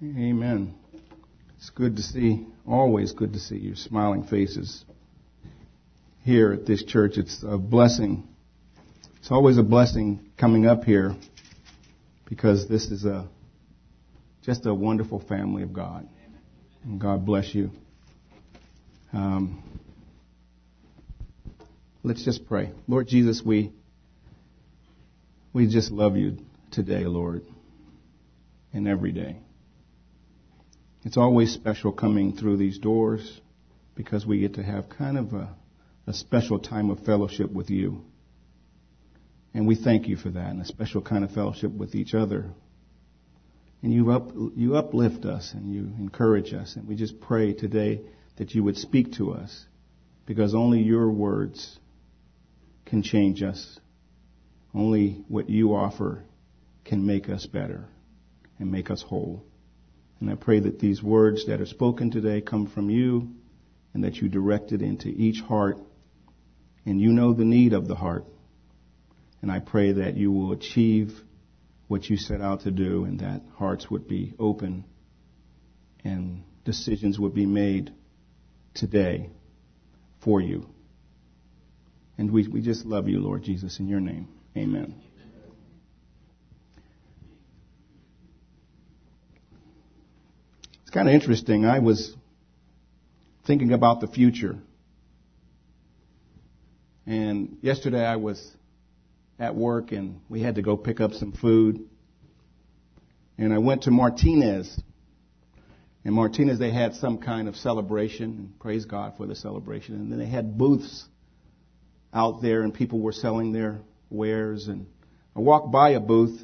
Amen. It's good to see, always good to see your smiling faces here at this church. It's a blessing. It's always a blessing coming up here because this is a just a wonderful family of God. And God bless you. Um, let's just pray. Lord Jesus, we we just love you today, Lord, and every day. It's always special coming through these doors because we get to have kind of a, a special time of fellowship with you. And we thank you for that and a special kind of fellowship with each other. And you up, you uplift us and you encourage us. And we just pray today that you would speak to us because only your words can change us. Only what you offer can make us better and make us whole. And I pray that these words that are spoken today come from you and that you direct it into each heart. And you know the need of the heart. And I pray that you will achieve what you set out to do and that hearts would be open and decisions would be made today for you. And we, we just love you, Lord Jesus, in your name. Amen. It's kind of interesting. I was thinking about the future. And yesterday I was at work and we had to go pick up some food. And I went to Martinez. And Martinez, they had some kind of celebration, praise God for the celebration. And then they had booths out there, and people were selling their wares. And I walked by a booth,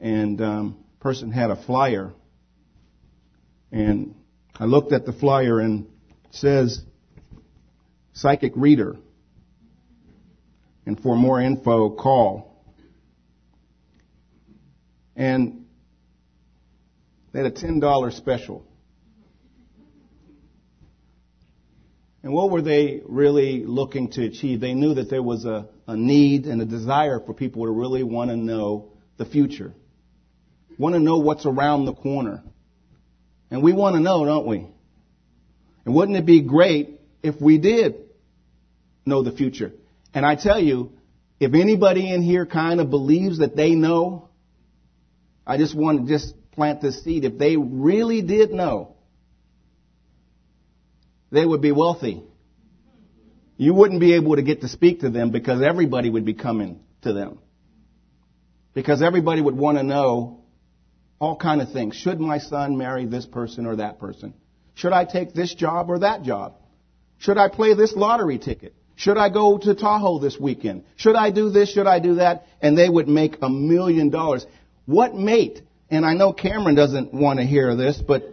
and um, person had a flyer and I looked at the flyer and says psychic reader. And for more info, call. And they had a $10 special. And what were they really looking to achieve? They knew that there was a, a need and a desire for people to really want to know the future. Want to know what's around the corner. And we want to know, don't we? And wouldn't it be great if we did know the future? And I tell you, if anybody in here kind of believes that they know, I just want to just plant this seed. If they really did know, they would be wealthy. You wouldn't be able to get to speak to them because everybody would be coming to them. Because everybody would want to know all kind of things. Should my son marry this person or that person? Should I take this job or that job? Should I play this lottery ticket? Should I go to Tahoe this weekend? Should I do this? Should I do that? And they would make a million dollars. What mate? And I know Cameron doesn't want to hear this, but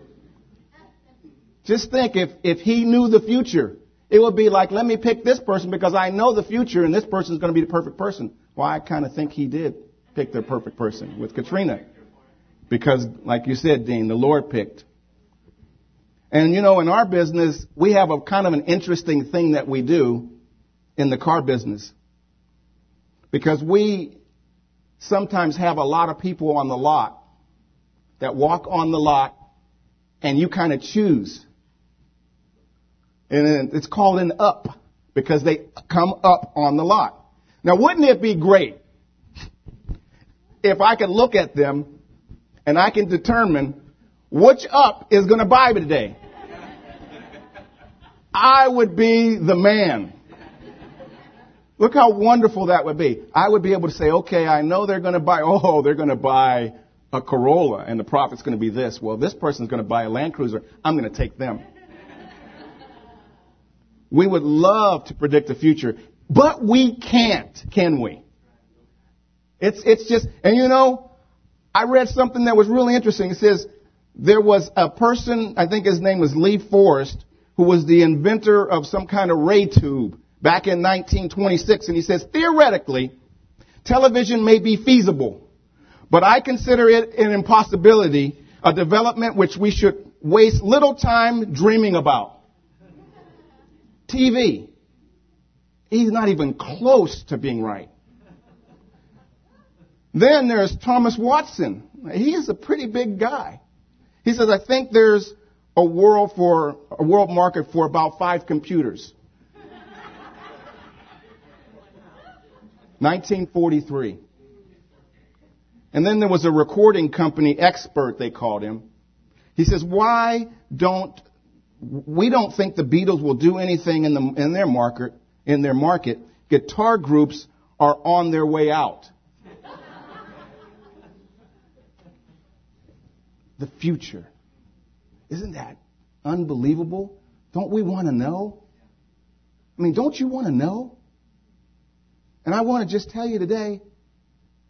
just think if, if he knew the future, it would be like, let me pick this person because I know the future and this person is going to be the perfect person. Well, I kind of think he did pick the perfect person with Katrina. Because, like you said, Dean, the Lord picked. And you know, in our business, we have a kind of an interesting thing that we do in the car business. Because we sometimes have a lot of people on the lot that walk on the lot and you kind of choose. And it's called an up because they come up on the lot. Now wouldn't it be great if I could look at them and I can determine which up is going to buy me today. I would be the man. Look how wonderful that would be. I would be able to say, okay, I know they're going to buy, oh, they're going to buy a Corolla and the profit's going to be this. Well, this person's going to buy a Land Cruiser. I'm going to take them. We would love to predict the future, but we can't, can we? It's, it's just, and you know, I read something that was really interesting. It says there was a person, I think his name was Lee Forest, who was the inventor of some kind of ray tube back in 1926. And he says, theoretically, television may be feasible, but I consider it an impossibility, a development which we should waste little time dreaming about. TV. He's not even close to being right. Then there's Thomas Watson. He is a pretty big guy. He says, I think there's a world for, a world market for about five computers. 1943. And then there was a recording company expert, they called him. He says, why don't, we don't think the Beatles will do anything in, the, in their market, in their market. Guitar groups are on their way out. The future. Isn't that unbelievable? Don't we want to know? I mean, don't you want to know? And I want to just tell you today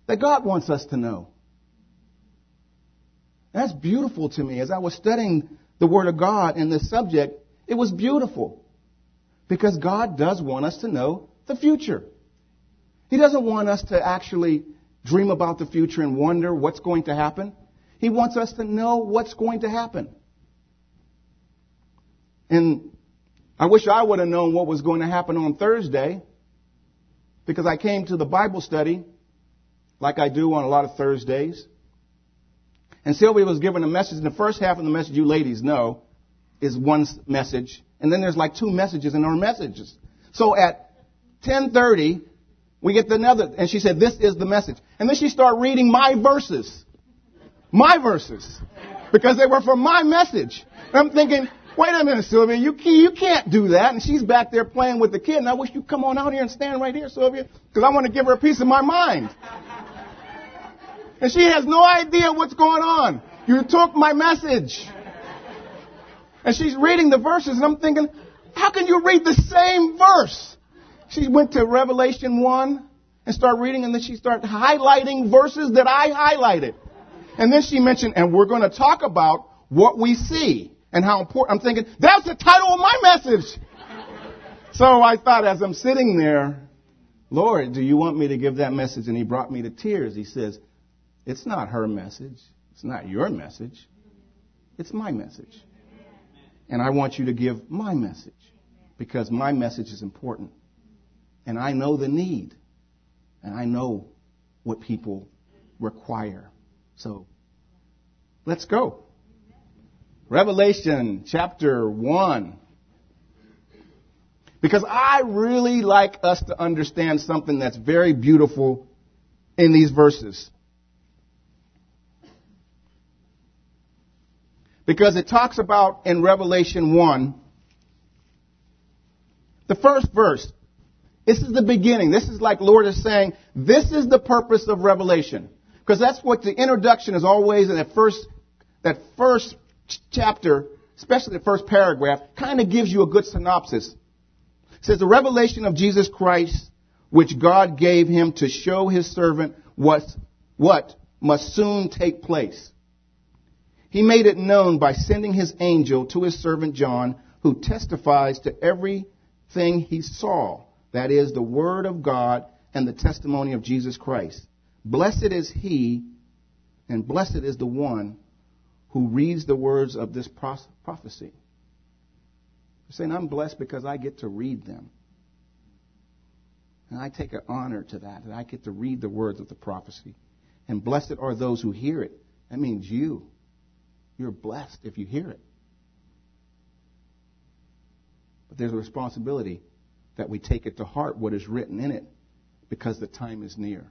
that God wants us to know. That's beautiful to me. As I was studying the Word of God in this subject, it was beautiful. Because God does want us to know the future. He doesn't want us to actually dream about the future and wonder what's going to happen. He wants us to know what's going to happen. And I wish I would have known what was going to happen on Thursday because I came to the Bible study like I do on a lot of Thursdays. And Sylvia was given a message. And the first half of the message, you ladies know, is one message. And then there's like two messages in our messages. So at 1030, we get another, and she said, this is the message. And then she started reading my verses. My verses. Because they were for my message. And I'm thinking, wait a minute, Sylvia, you, you can't do that. And she's back there playing with the kid. And I wish you'd come on out here and stand right here, Sylvia, because I want to give her a piece of my mind. And she has no idea what's going on. You took my message. And she's reading the verses, and I'm thinking, how can you read the same verse? She went to Revelation 1 and started reading, and then she started highlighting verses that I highlighted. And then she mentioned, and we're going to talk about what we see and how important. I'm thinking, that's the title of my message. so I thought as I'm sitting there, Lord, do you want me to give that message? And he brought me to tears. He says, it's not her message. It's not your message. It's my message. And I want you to give my message because my message is important. And I know the need. And I know what people require. So let's go. Revelation chapter 1. Because I really like us to understand something that's very beautiful in these verses. Because it talks about in Revelation 1, the first verse. This is the beginning. This is like Lord is saying, this is the purpose of Revelation. Because that's what the introduction is always in that first, that first chapter, especially the first paragraph, kind of gives you a good synopsis. It says the revelation of Jesus Christ, which God gave him to show his servant what, what must soon take place. He made it known by sending his angel to his servant John, who testifies to everything he saw. That is the word of God and the testimony of Jesus Christ. Blessed is he, and blessed is the one who reads the words of this prophecy. Saying, I'm blessed because I get to read them. And I take an honor to that, that I get to read the words of the prophecy. And blessed are those who hear it. That means you. You're blessed if you hear it. But there's a responsibility that we take it to heart what is written in it because the time is near.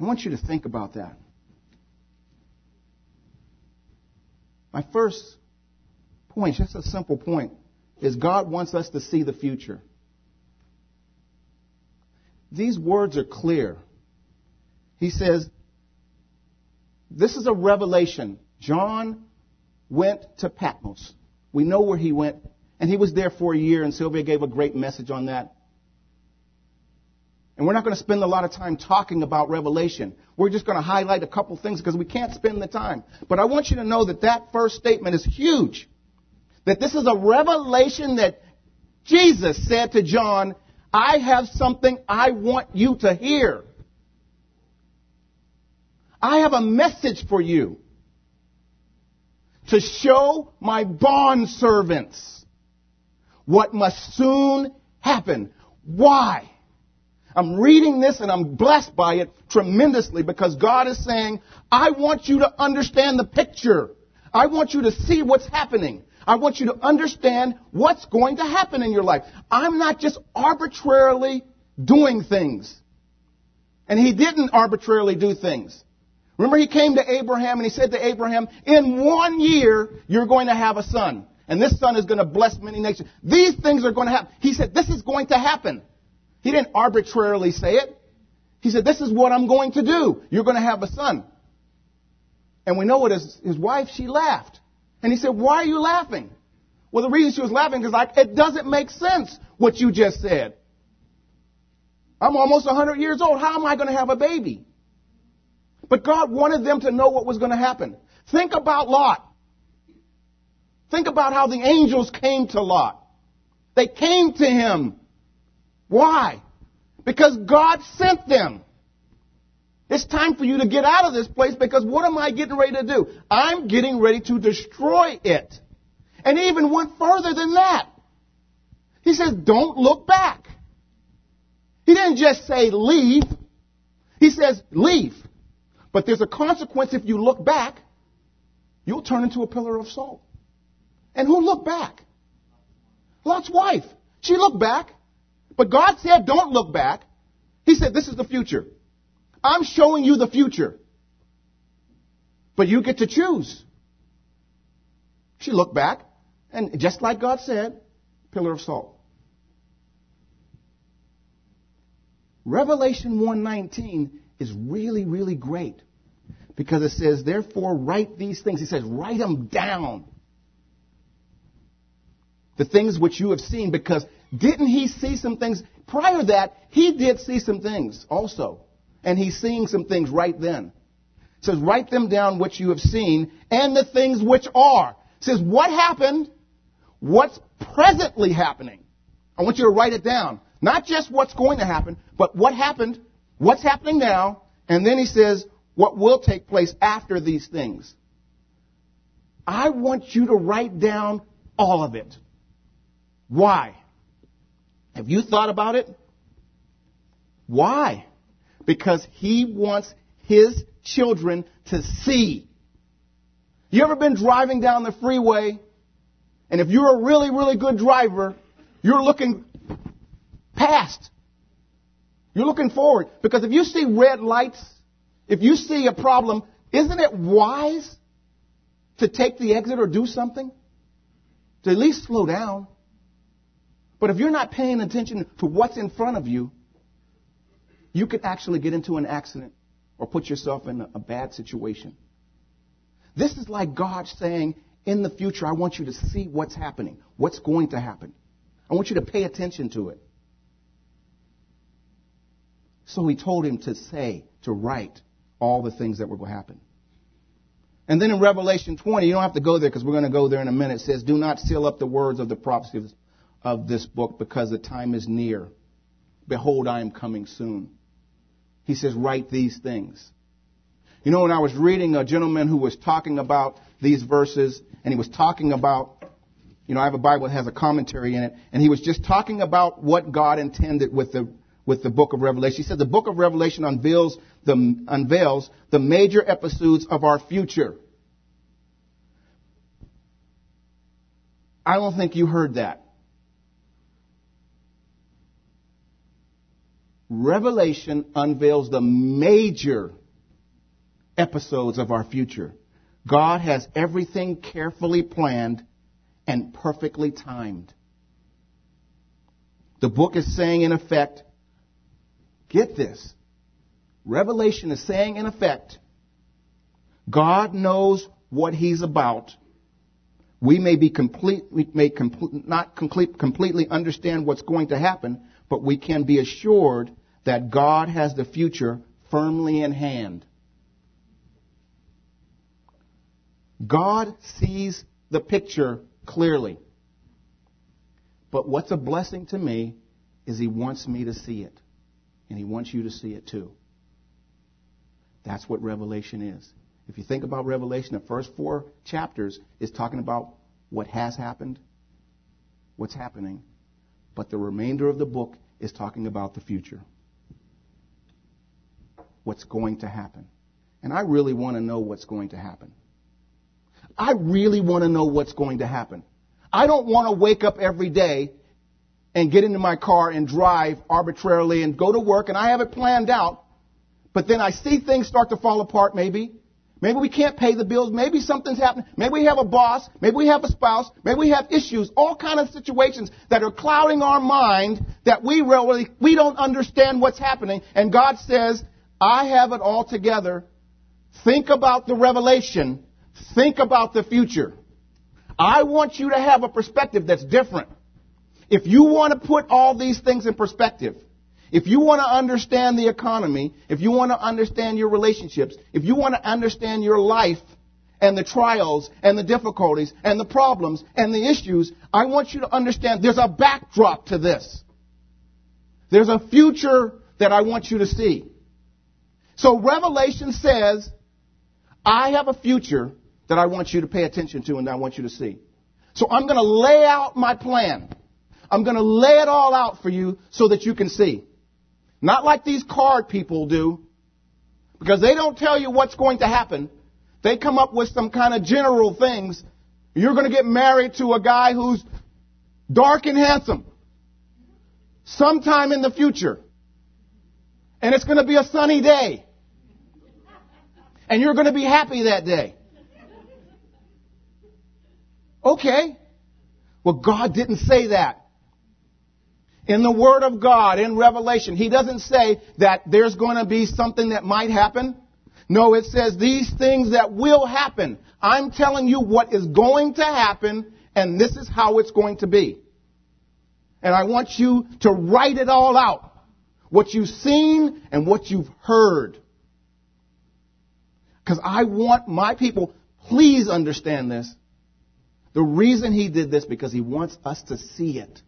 I want you to think about that. My first point, just a simple point, is God wants us to see the future. These words are clear. He says, this is a revelation. John went to Patmos. We know where he went, and he was there for a year, and Sylvia gave a great message on that. And we're not going to spend a lot of time talking about Revelation. We're just going to highlight a couple things because we can't spend the time. But I want you to know that that first statement is huge. That this is a revelation that Jesus said to John, I have something I want you to hear. I have a message for you to show my bond servants what must soon happen. Why? I'm reading this and I'm blessed by it tremendously because God is saying, I want you to understand the picture. I want you to see what's happening. I want you to understand what's going to happen in your life. I'm not just arbitrarily doing things. And he didn't arbitrarily do things. Remember he came to Abraham and he said to Abraham, in one year you're going to have a son. And this son is going to bless many nations. These things are going to happen. He said, this is going to happen. He didn't arbitrarily say it. He said, this is what I'm going to do. You're going to have a son. And we know what his, his wife, she laughed. And he said, why are you laughing? Well, the reason she was laughing is like, it doesn't make sense what you just said. I'm almost 100 years old. How am I going to have a baby? But God wanted them to know what was going to happen. Think about Lot. Think about how the angels came to Lot. They came to him. Why? Because God sent them. It's time for you to get out of this place because what am I getting ready to do? I'm getting ready to destroy it. And he even went further than that. He says, don't look back. He didn't just say leave. He says leave. But there's a consequence if you look back. You'll turn into a pillar of salt. And who looked back? Lot's wife. She looked back. But God said, don't look back. He said, this is the future. I'm showing you the future. But you get to choose. She looked back, and just like God said, pillar of salt. Revelation 119 is really, really great because it says, therefore write these things. He says, write them down. The things which you have seen because didn't he see some things? Prior to that, he did see some things also. And he's seeing some things right then. It says, write them down which you have seen and the things which are. It says, what happened? What's presently happening? I want you to write it down. Not just what's going to happen, but what happened, what's happening now, and then he says, what will take place after these things. I want you to write down all of it. Why? Have you thought about it? Why? Because he wants his children to see. You ever been driving down the freeway, and if you're a really, really good driver, you're looking past. You're looking forward. Because if you see red lights, if you see a problem, isn't it wise to take the exit or do something? To at least slow down. But if you're not paying attention to what's in front of you, you could actually get into an accident or put yourself in a bad situation. This is like God saying, in the future, I want you to see what's happening, what's going to happen. I want you to pay attention to it. So he told him to say, to write all the things that were going to happen. And then in Revelation 20, you don't have to go there because we're going to go there in a minute. It says, Do not seal up the words of the prophecy of this book because the time is near. Behold, I am coming soon. He says, Write these things. You know, when I was reading a gentleman who was talking about these verses, and he was talking about, you know, I have a Bible that has a commentary in it, and he was just talking about what God intended with the with the book of Revelation. He said the book of Revelation unveils the, unveils the major episodes of our future. I don't think you heard that. Revelation unveils the major episodes of our future. God has everything carefully planned and perfectly timed. The book is saying, in effect, Get this. Revelation is saying, in effect, God knows what He's about. We may be complete, we may not complete, completely understand what's going to happen, but we can be assured that God has the future firmly in hand. God sees the picture clearly. But what's a blessing to me is He wants me to see it and He wants you to see it too. That's what Revelation is. If you think about Revelation, the first four chapters is talking about what has happened, what's happening, but the remainder of the book is talking about the future. what's going to happen. And I really want to know what's going to happen. I really want to know what's going to happen. I don't want to wake up every day and get into my car and drive arbitrarily and go to work and I have it planned out, but then I see things start to fall apart maybe. Maybe we can't pay the bills. Maybe something's happening. Maybe we have a boss. Maybe we have a spouse. Maybe we have issues. All kind of situations that are clouding our mind that we really, we don't understand what's happening. And God says, I have it all together. Think about the revelation. Think about the future. I want you to have a perspective that's different. If you want to put all these things in perspective, if you want to understand the economy, if you want to understand your relationships, if you want to understand your life and the trials and the difficulties and the problems and the issues, I want you to understand there's a backdrop to this. There's a future that I want you to see. So Revelation says, I have a future that I want you to pay attention to and I want you to see. So I'm going to lay out my plan. I'm going to lay it all out for you so that you can see. Not like these card people do, because they don't tell you what's going to happen. They come up with some kind of general things. You're going to get married to a guy who's dark and handsome sometime in the future. And it's going to be a sunny day. And you're going to be happy that day. Okay. Well, God didn't say that. In the Word of God, in Revelation, He doesn't say that there's going to be something that might happen. No, it says these things that will happen. I'm telling you what is going to happen, and this is how it's going to be. And I want you to write it all out. What you've seen and what you've heard. Because I want my people, please understand this. The reason he did this because he wants us to see it.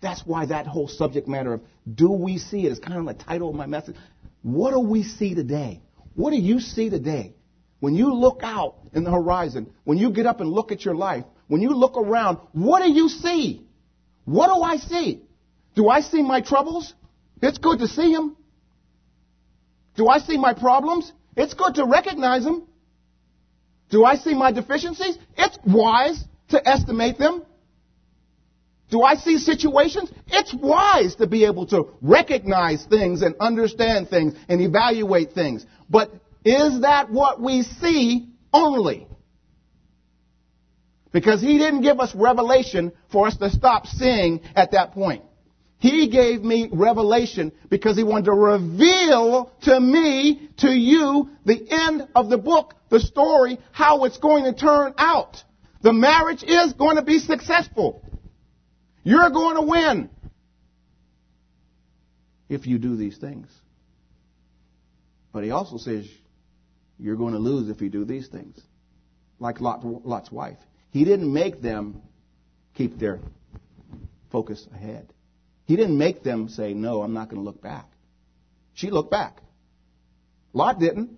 That's why that whole subject matter of do we see it is kind of the title of my message. What do we see today? What do you see today? When you look out in the horizon, when you get up and look at your life, when you look around, what do you see? What do I see? Do I see my troubles? It's good to see them. Do I see my problems? It's good to recognize them. Do I see my deficiencies? It's wise to estimate them. Do I see situations? It's wise to be able to recognize things and understand things and evaluate things. But is that what we see only? Because he didn't give us revelation for us to stop seeing at that point. He gave me revelation because he wanted to reveal to me, to you, the end of the book, the story, how it's going to turn out. The marriage is going to be successful. You're going to win if you do these things. But he also says you're going to lose if you do these things. Like Lot's wife. He didn't make them keep their focus ahead. He didn't make them say, no, I'm not going to look back. She looked back. Lot didn't.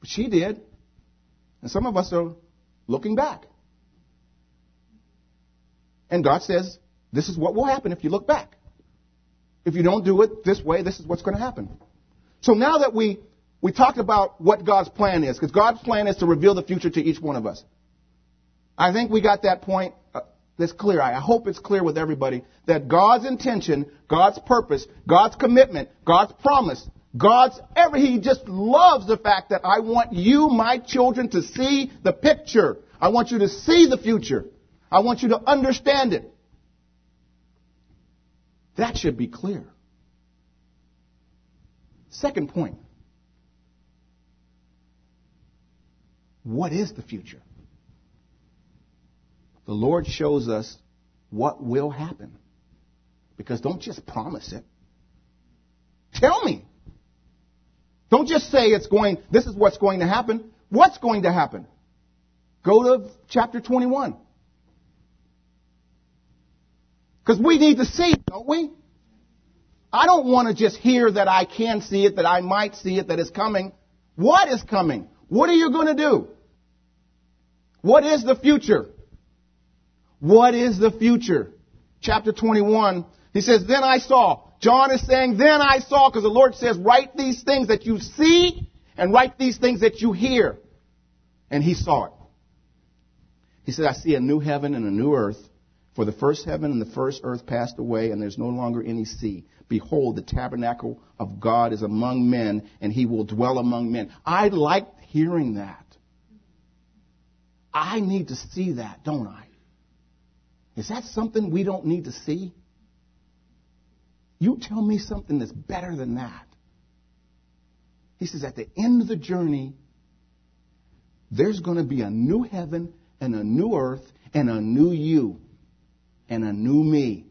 But she did. And some of us are looking back. And God says, this is what will happen if you look back. If you don't do it this way, this is what's going to happen. So now that we, we talked about what God's plan is, because God's plan is to reveal the future to each one of us. I think we got that point uh, that's clear. I hope it's clear with everybody that God's intention, God's purpose, God's commitment, God's promise, God's every, He just loves the fact that I want you, my children, to see the picture. I want you to see the future. I want you to understand it. That should be clear. Second point. What is the future? The Lord shows us what will happen. Because don't just promise it. Tell me. Don't just say it's going, this is what's going to happen. What's going to happen? Go to chapter 21. Because we need to see don't we? I don't want to just hear that I can see it, that I might see it, that it's coming. What is coming? What are you going to do? What is the future? What is the future? Chapter 21, he says, Then I saw John is saying, then I saw, because the Lord says, write these things that you see and write these things that you hear. And he saw it. He said, I see a new heaven and a new earth. For the first heaven and the first earth passed away, and there's no longer any sea. Behold, the tabernacle of God is among men, and he will dwell among men. I like hearing that. I need to see that, don't I? Is that something we don't need to see? You tell me something that's better than that. He says, at the end of the journey, there's going to be a new heaven and a new earth and a new you and a new me.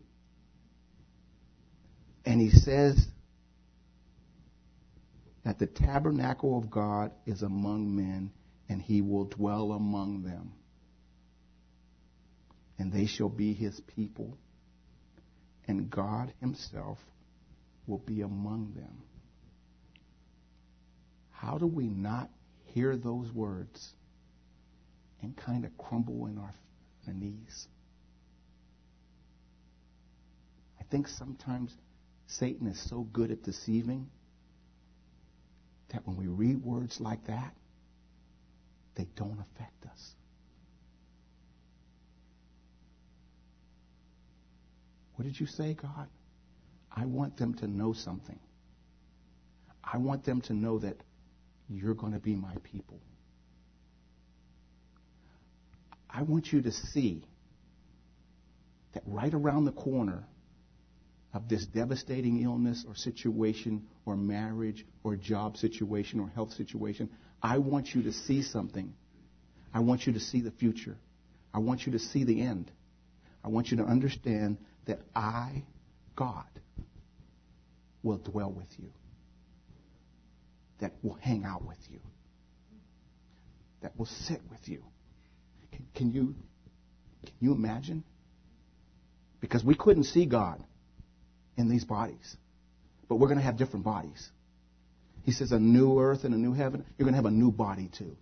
And he says that the tabernacle of God is among men and he will dwell among them. And they shall be his people, and God himself will be among them. How do we not hear those words and kind of crumble in our, our knees? I think sometimes Satan is so good at deceiving that when we read words like that, they don't affect us. What did you say, God? I want them to know something. I want them to know that you're going to be my people. I want you to see that right around the corner of this devastating illness or situation or marriage or job situation or health situation, I want you to see something. I want you to see the future. I want you to see the end. I want you to understand that I, God, will dwell with you, that will hang out with you, that will sit with you. Can, can you can you imagine? Because we couldn't see God in these bodies, but we're going to have different bodies. He says a new earth and a new heaven. You're going to have a new body too.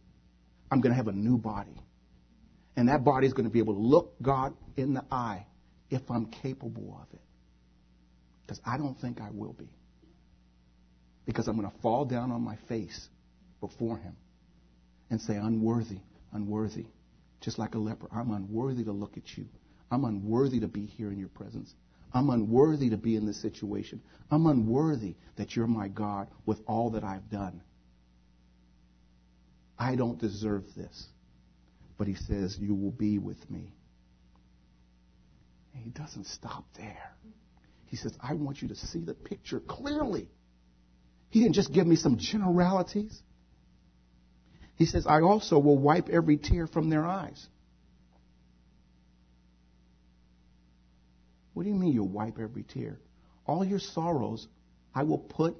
I'm going to have a new body. And that body is going to be able to look God in the eye if I'm capable of it. Because I don't think I will be. Because I'm going to fall down on my face before Him and say, unworthy, unworthy. Just like a leper. I'm unworthy to look at you. I'm unworthy to be here in your presence. I'm unworthy to be in this situation. I'm unworthy that you're my God with all that I've done. I don't deserve this. But he says, You will be with me. And he doesn't stop there. He says, I want you to see the picture clearly. He didn't just give me some generalities. He says, I also will wipe every tear from their eyes. What do you mean you'll wipe every tear? All your sorrows I will put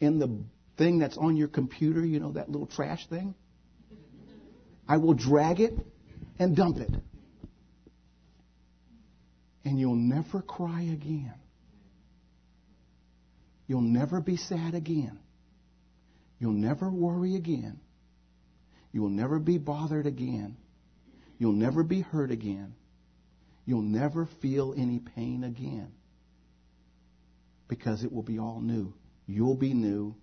in the thing that's on your computer, you know, that little trash thing. I will drag it and dump it. And you'll never cry again. You'll never be sad again. You'll never worry again. You will never be bothered again. You'll never be hurt again. You'll never feel any pain again. Because it will be all new. You'll be new.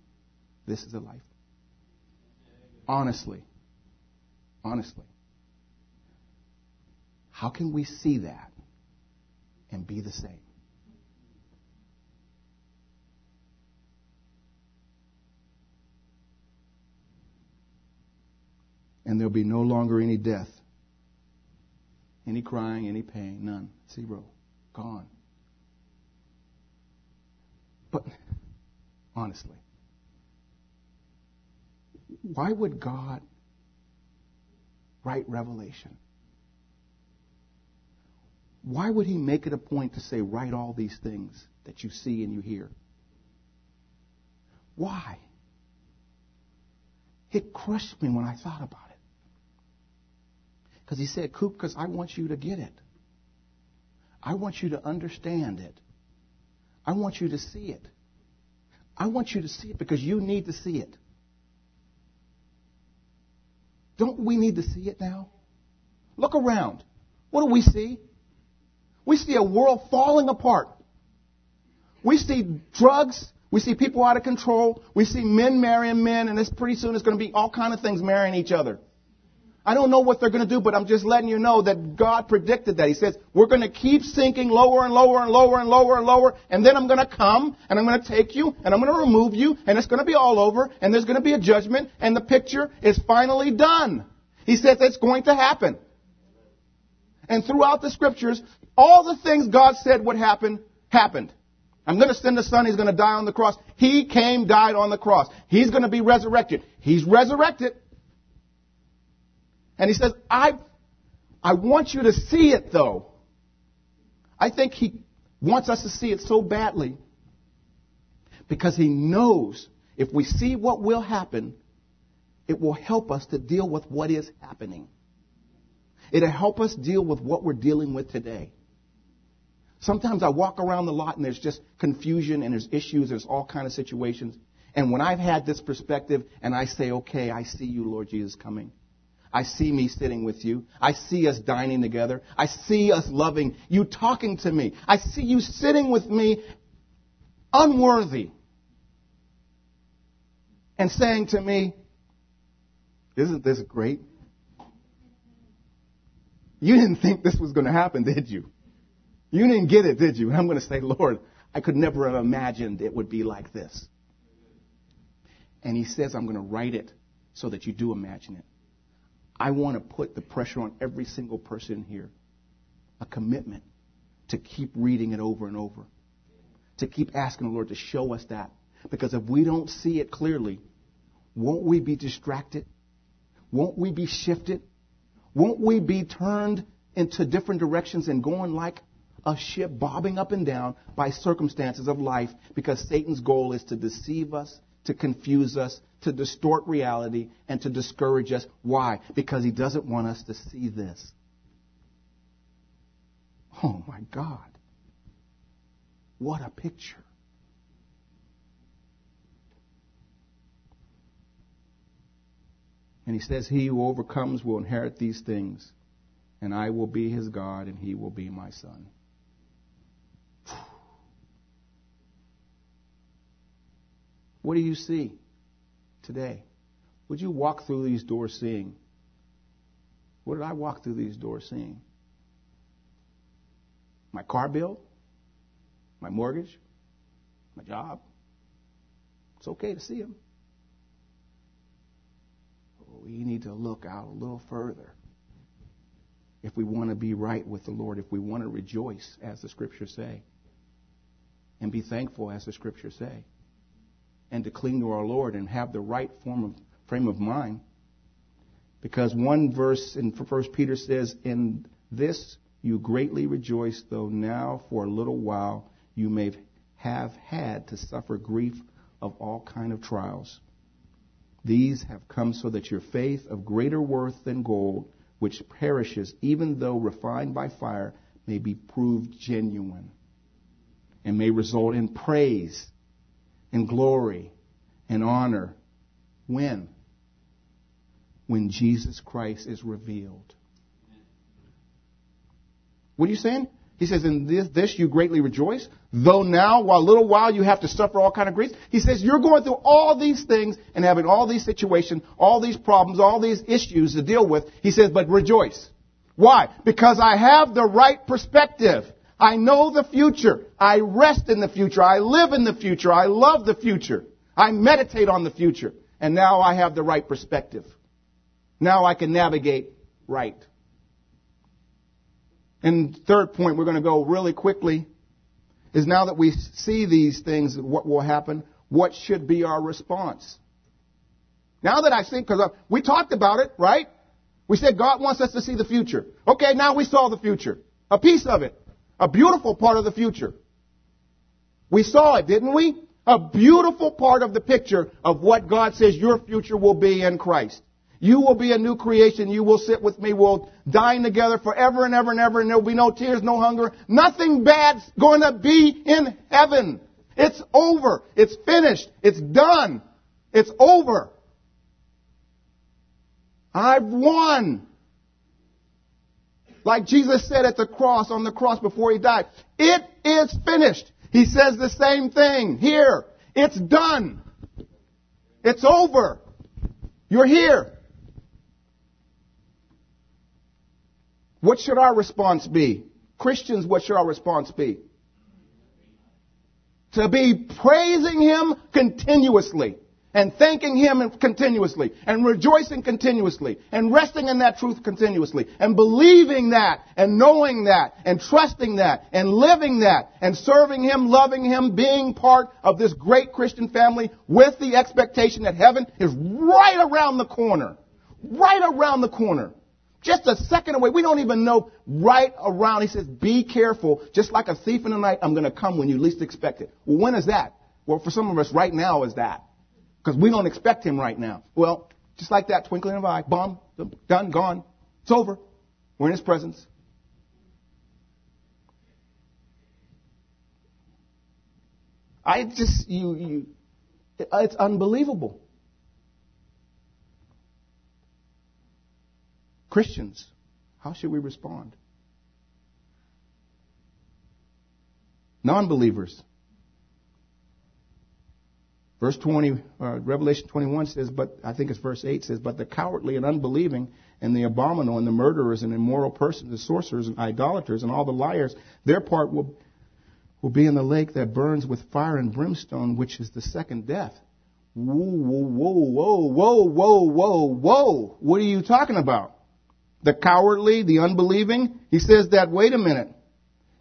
This is a life. Honestly. Honestly. How can we see that and be the same? And there'll be no longer any death, any crying, any pain, none. Zero. Gone. But honestly, why would God write Revelation? Why would he make it a point to say, write all these things that you see and you hear? Why? It crushed me when I thought about it. Because he said, Coop, because I want you to get it. I want you to understand it. I want you to see it. I want you to see it because you need to see it. Don't we need to see it now? Look around. What do we see? We see a world falling apart. we see drugs. We see people out of control. We see men marrying men, and it's pretty soon it's going to be all kind of things marrying each other. I don't know what they're going to do, but I'm just letting you know that God predicted that. He says, we're going to keep sinking lower and lower and lower and lower and lower, and then I'm going to come, and I'm going to take you, and I'm going to remove you, and it's going to be all over, and there's going to be a judgment, and the picture is finally done. He says it's going to happen. And throughout the scriptures, all the things God said would happen, happened. I'm going to send the son. He's going to die on the cross. He came, died on the cross. He's going to be resurrected. He's resurrected. And he says, I, I want you to see it though. I think he wants us to see it so badly because he knows if we see what will happen, it will help us to deal with what is happening. It'll help us deal with what we're dealing with today. Sometimes I walk around the lot and there's just confusion and there's issues, there's all kind of situations. And when I've had this perspective and I say, okay, I see you, Lord Jesus, coming. I see me sitting with you. I see us dining together. I see us loving you talking to me. I see you sitting with me unworthy and saying to me, isn't this great? You didn't think this was going to happen, did you? You didn't get it, did you? And I'm going to say, Lord, I could never have imagined it would be like this. And he says, I'm going to write it so that you do imagine it. I want to put the pressure on every single person here. A commitment to keep reading it over and over. To keep asking the Lord to show us that. Because if we don't see it clearly, won't we be distracted? Won't we be shifted? Won't we be turned into different directions and going like a ship bobbing up and down by circumstances of life because Satan's goal is to deceive us, to confuse us, to distort reality, and to discourage us. Why? Because he doesn't want us to see this. Oh my God. What a picture. And he says, He who overcomes will inherit these things, and I will be his God, and he will be my son. What do you see today? Would you walk through these doors seeing? What did I walk through these doors seeing? My car bill? My mortgage? My job? It's okay to see them. We need to look out a little further. If we want to be right with the Lord, if we want to rejoice, as the scriptures say, and be thankful, as the scriptures say and to cling to our Lord and have the right form of frame of mind. Because one verse in 1 Peter says, In this you greatly rejoice, though now for a little while you may have had to suffer grief of all kind of trials. These have come so that your faith of greater worth than gold, which perishes even though refined by fire, may be proved genuine and may result in praise and glory and honor. When? When Jesus Christ is revealed. What are you saying? He says, in this, this you greatly rejoice, though now, while a little while you have to suffer all kind of griefs. He says, you're going through all these things and having all these situations, all these problems, all these issues to deal with. He says, but rejoice. Why? Because I have the right perspective. I know the future. I rest in the future. I live in the future. I love the future. I meditate on the future. And now I have the right perspective. Now I can navigate right. And third point, we're going to go really quickly, is now that we see these things, what will happen, what should be our response? Now that I think, because we talked about it, right? We said God wants us to see the future. Okay, now we saw the future. A piece of it. A beautiful part of the future. We saw it, didn't we? A beautiful part of the picture of what God says your future will be in Christ. You will be a new creation. You will sit with me. We'll dine together forever and ever and ever, and there will be no tears, no hunger. Nothing bad's going to be in heaven. It's over. It's finished. It's done. It's over. I've won. Like Jesus said at the cross, on the cross before he died, it is finished. He says the same thing here. It's done. It's over. You're here. What should our response be? Christians, what should our response be? To be praising Him continuously and thanking Him continuously and rejoicing continuously and resting in that truth continuously and believing that and knowing that and trusting that and living that and serving Him, loving Him, being part of this great Christian family with the expectation that heaven is right around the corner. Right around the corner. Just a second away. We don't even know right around. He says, be careful. Just like a thief in the night, I'm going to come when you least expect it. Well, when is that? Well, for some of us, right now is that. Because we don't expect him right now. Well, just like that, twinkling of an eye, bomb, done, gone. It's over. We're in his presence. I just, you, you, it's unbelievable. Christians, how should we respond? Non believers. Verse 20, uh, Revelation 21 says, but I think it's verse 8 says, but the cowardly and unbelieving and the abominable and the murderers and immoral persons, the sorcerers and idolaters and all the liars, their part will, will be in the lake that burns with fire and brimstone, which is the second death. Whoa, whoa, whoa, whoa, whoa, whoa, whoa. What are you talking about? the cowardly, the unbelieving. He says that, wait a minute.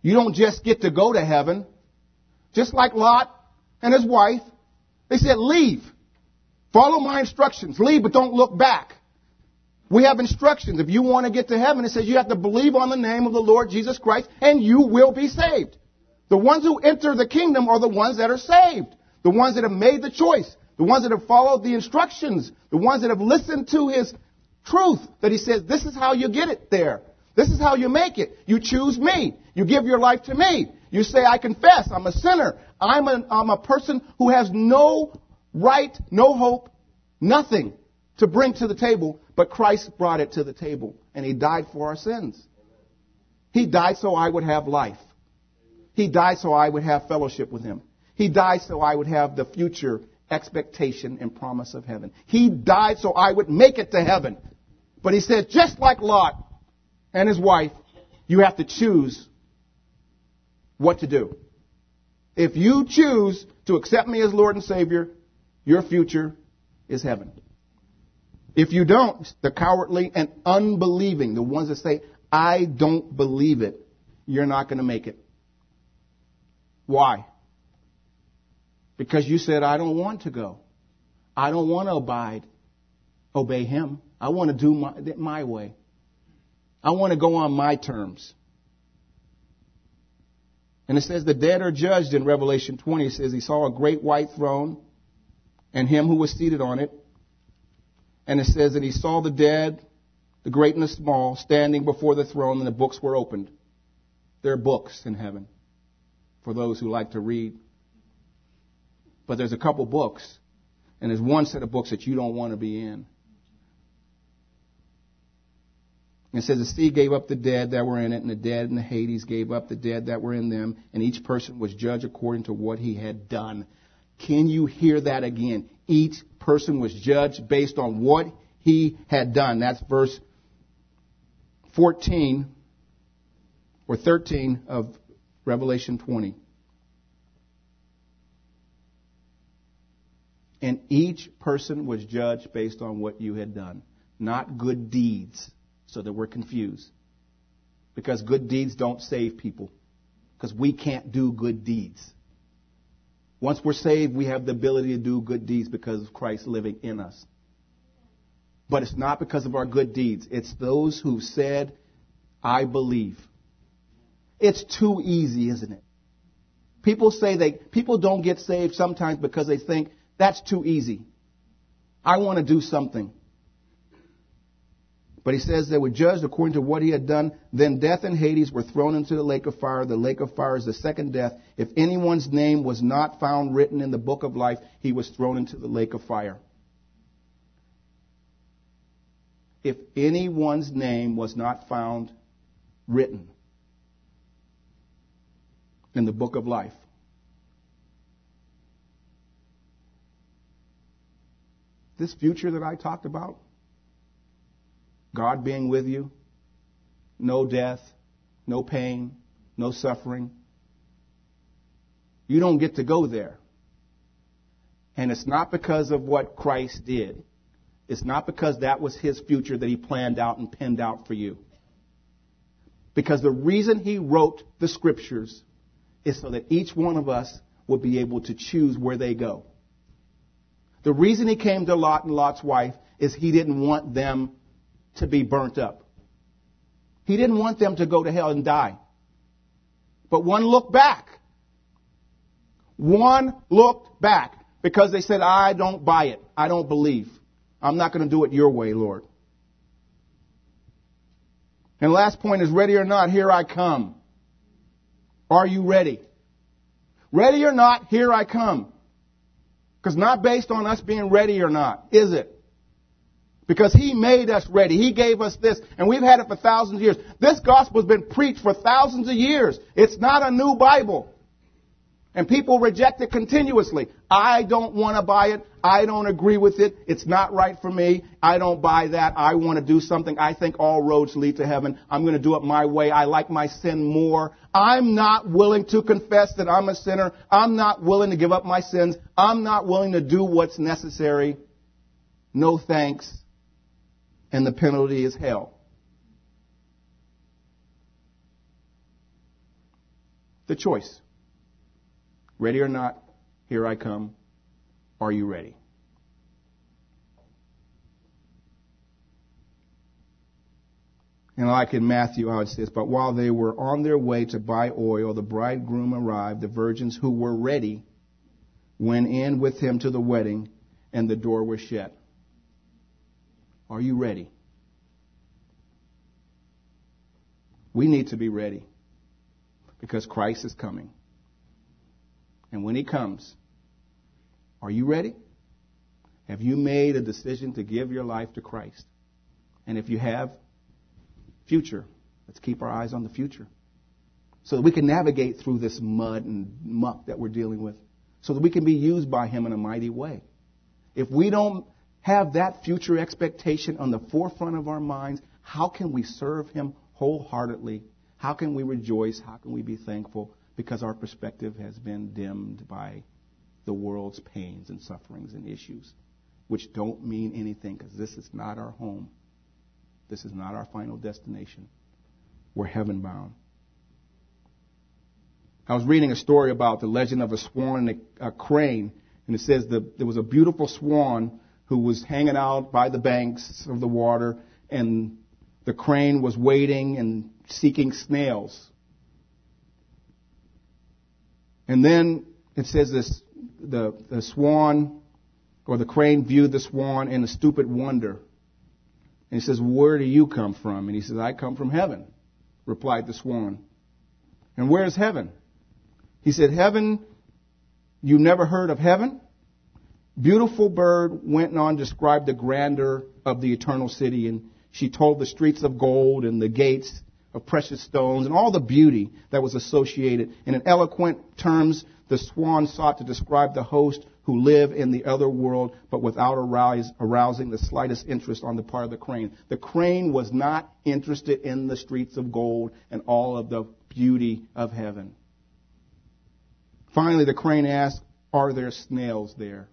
You don't just get to go to heaven. Just like Lot and his wife. They said, leave. Follow my instructions. Leave, but don't look back. We have instructions. If you want to get to heaven, it says you have to believe on the name of the Lord Jesus Christ and you will be saved. The ones who enter the kingdom are the ones that are saved. The ones that have made the choice. The ones that have followed the instructions. The ones that have listened to his truth that he says, this is how you get it there. This is how you make it. You choose me. You give your life to me. You say, I confess, I'm a sinner. I'm a, I'm a person who has no right, no hope, nothing to bring to the table, but Christ brought it to the table, and He died for our sins. He died so I would have life. He died so I would have fellowship with Him. He died so I would have the future expectation and promise of heaven. He died so I would make it to heaven. But he said, just like Lot and his wife, you have to choose what to do. If you choose to accept me as Lord and Savior, your future is heaven. If you don't, the cowardly and unbelieving, the ones that say, I don't believe it, you're not going to make it. Why? Because you said, I don't want to go. I don't want to abide, obey Him. I want to do my, my way. I want to go on my terms. And it says the dead are judged in Revelation 20. It says he saw a great white throne and him who was seated on it. And it says that he saw the dead, the great and the small, standing before the throne and the books were opened. There are books in heaven for those who like to read. But there's a couple books, and there's one set of books that you don't want to be in. And it says the sea gave up the dead that were in it, and the dead in the Hades gave up the dead that were in them, and each person was judged according to what he had done. Can you hear that again? Each person was judged based on what he had done. That's verse 14 or 13 of Revelation 20. And each person was judged based on what you had done, not good deeds so that we're confused. Because good deeds don't save people. Because we can't do good deeds. Once we're saved, we have the ability to do good deeds because of Christ living in us. But it's not because of our good deeds. It's those who said, I believe. It's too easy, isn't it? People say they, people don't get saved sometimes because they think that's too easy. I want to do something. But he says they were judged according to what he had done. Then death and Hades were thrown into the lake of fire. The lake of fire is the second death. If anyone's name was not found written in the book of life, he was thrown into the lake of fire. If anyone's name was not found written in the book of life, this future that I talked about, God being with you, no death, no pain, no suffering, you don't get to go there. And it's not because of what Christ did. It's not because that was his future that he planned out and penned out for you. Because the reason he wrote the scriptures is so that each one of us would be able to choose where they go. The reason he came to Lot and Lot's wife is he didn't want them to be burnt up. He didn't want them to go to hell and die. But one looked back. One looked back because they said, I don't buy it. I don't believe. I'm not going to do it your way, Lord. And last point is ready or not, here I come. Are you ready? Ready or not, here I come. Because not based on us being ready or not, is it? Because He made us ready. He gave us this, and we've had it for thousands of years. This gospel has been preached for thousands of years. It's not a new Bible. And people reject it continuously. I don't want to buy it. I don't agree with it. It's not right for me. I don't buy that. I want to do something. I think all roads lead to heaven. I'm going to do it my way. I like my sin more. I'm not willing to confess that I'm a sinner. I'm not willing to give up my sins. I'm not willing to do what's necessary. No thanks. And the penalty is hell. The choice. Ready or not, here I come. Are you ready? And like in Matthew, how it says, But while they were on their way to buy oil, the bridegroom arrived. The virgins who were ready went in with him to the wedding, and the door was shut. Are you ready? We need to be ready because Christ is coming. And when He comes, are you ready? Have you made a decision to give your life to Christ? And if you have, future. Let's keep our eyes on the future. So that we can navigate through this mud and muck that we're dealing with. So that we can be used by Him in a mighty way. If we don't have that future expectation on the forefront of our minds, how can we serve Him wholeheartedly? How can we rejoice? How can we be thankful? because our perspective has been dimmed by the world's pains and sufferings and issues, which don't mean anything because this is not our home. This is not our final destination. We're heaven bound. I was reading a story about the legend of a swan and a, a crane, and it says that there was a beautiful swan who was hanging out by the banks of the water, and the crane was waiting and seeking snails and then it says this the, the swan or the crane viewed the swan in a stupid wonder. And he says, Where do you come from? And he says, I come from heaven, replied the swan. And where is heaven? He said, Heaven, you never heard of heaven? Beautiful bird went on to describe the grandeur of the eternal city, and she told the streets of gold and the gates of precious stones and all the beauty that was associated. And In eloquent terms, the swan sought to describe the host who live in the other world, but without arouse, arousing the slightest interest on the part of the crane. The crane was not interested in the streets of gold and all of the beauty of heaven. Finally, the crane asked, Are there snails there?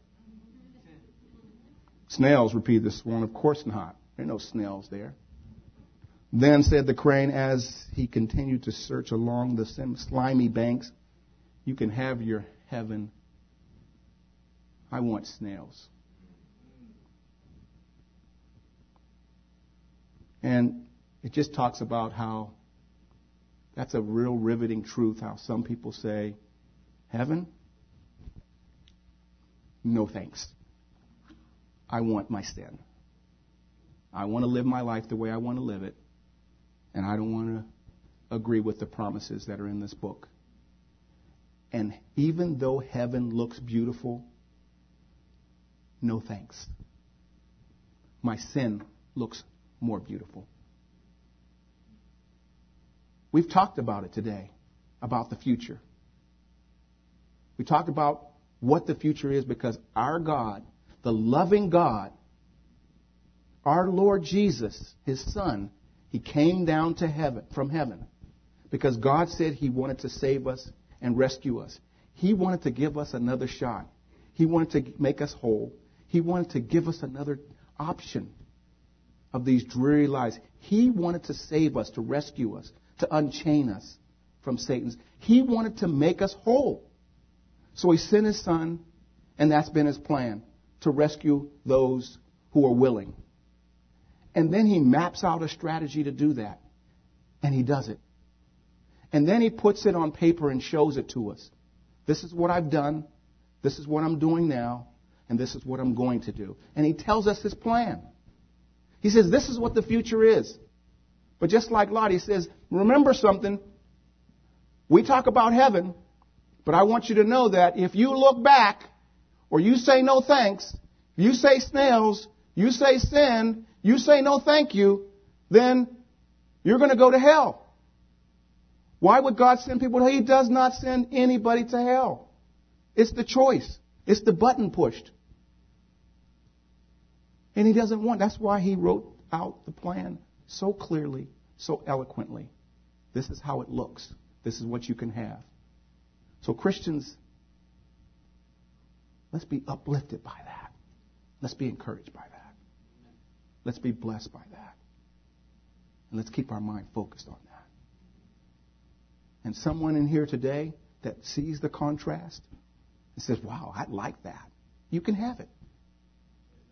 Snails, repeated the swan. Of course not. There are no snails there. Then said the crane as he continued to search along the slimy banks, You can have your heaven. I want snails. And it just talks about how that's a real riveting truth, how some people say, Heaven? No thanks. I want my sin. I want to live my life the way I want to live it and I don't want to agree with the promises that are in this book. And even though heaven looks beautiful, no thanks. My sin looks more beautiful. We've talked about it today, about the future. We talked about what the future is because our God, the loving God, our Lord Jesus, his son, he came down to heaven from heaven because God said he wanted to save us and rescue us. He wanted to give us another shot. He wanted to make us whole. He wanted to give us another option of these dreary lives. He wanted to save us, to rescue us, to unchain us from Satan's. He wanted to make us whole. So he sent his son, and that's been his plan to rescue those who are willing. And then he maps out a strategy to do that. And he does it. And then he puts it on paper and shows it to us. This is what I've done. This is what I'm doing now. And this is what I'm going to do. And he tells us his plan. He says, This is what the future is. But just like Lot, he says, Remember something. We talk about heaven, but I want you to know that if you look back, or you say no thanks, you say snails, you say sin, you say no thank you, then you're going to go to hell. Why would God send people? He does not send anybody to hell. It's the choice. It's the button pushed. And he doesn't want, that's why he wrote out the plan so clearly, so eloquently. This is how it looks. This is what you can have. So, Christians, let's be uplifted by that. Let's be encouraged by that. Let's be blessed by that. And let's keep our mind focused on that. And someone in here today that sees the contrast and says, Wow, I like that. You can have it.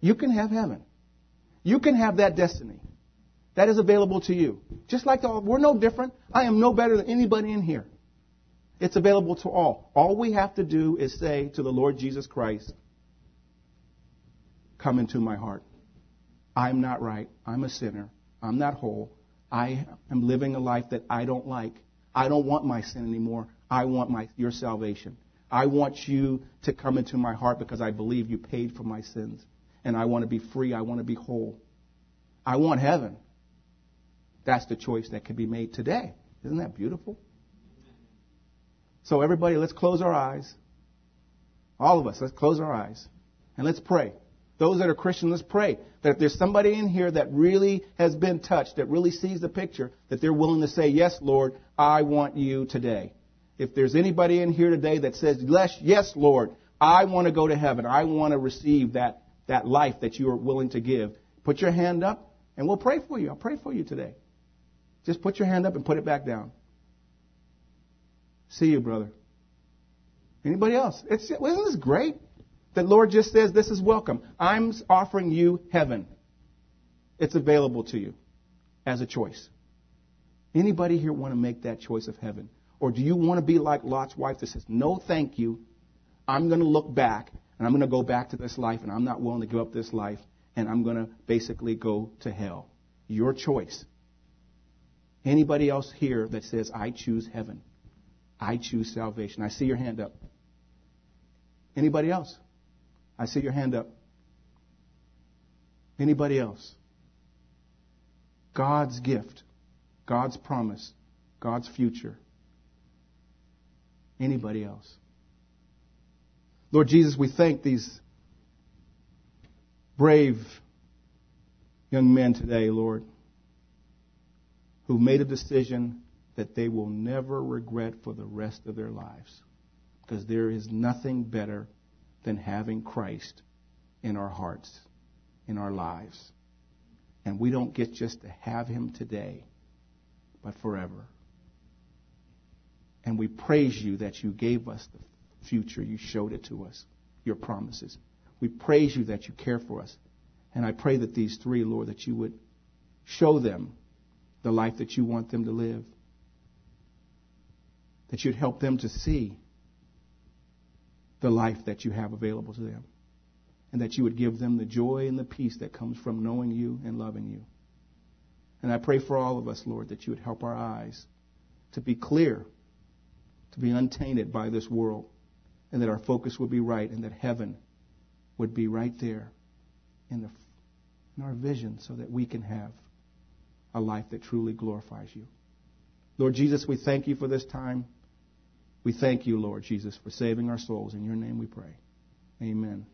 You can have heaven. You can have that destiny. That is available to you. Just like the, we're no different. I am no better than anybody in here. It's available to all. All we have to do is say to the Lord Jesus Christ, Come into my heart. I'm not right. I'm a sinner. I'm not whole. I am living a life that I don't like. I don't want my sin anymore. I want my, your salvation. I want you to come into my heart because I believe you paid for my sins. And I want to be free. I want to be whole. I want heaven. That's the choice that can be made today. Isn't that beautiful? So, everybody, let's close our eyes. All of us, let's close our eyes. And let's pray. Those that are Christian, let's pray that if there's somebody in here that really has been touched, that really sees the picture, that they're willing to say, Yes, Lord, I want you today. If there's anybody in here today that says, Yes, yes Lord, I want to go to heaven. I want to receive that, that life that you are willing to give. Put your hand up and we'll pray for you. I'll pray for you today. Just put your hand up and put it back down. See you, brother. Anybody else? It's, isn't this great? The Lord just says, This is welcome. I'm offering you heaven. It's available to you as a choice. Anybody here want to make that choice of heaven? Or do you want to be like Lot's wife that says, No, thank you. I'm going to look back and I'm going to go back to this life and I'm not willing to give up this life and I'm going to basically go to hell. Your choice. Anybody else here that says, I choose heaven? I choose salvation. I see your hand up. Anybody else? I see your hand up. Anybody else? God's gift, God's promise, God's future. Anybody else? Lord Jesus, we thank these brave young men today, Lord, who made a decision that they will never regret for the rest of their lives. Because there is nothing better than having Christ in our hearts, in our lives. And we don't get just to have him today, but forever. And we praise you that you gave us the future. You showed it to us, your promises. We praise you that you care for us. And I pray that these three, Lord, that you would show them the life that you want them to live. That you'd help them to see the life that you have available to them. And that you would give them the joy and the peace that comes from knowing you and loving you. And I pray for all of us, Lord, that you would help our eyes to be clear, to be untainted by this world, and that our focus would be right, and that heaven would be right there in, the, in our vision so that we can have a life that truly glorifies you. Lord Jesus, we thank you for this time. We thank you, Lord Jesus, for saving our souls. In your name we pray. Amen.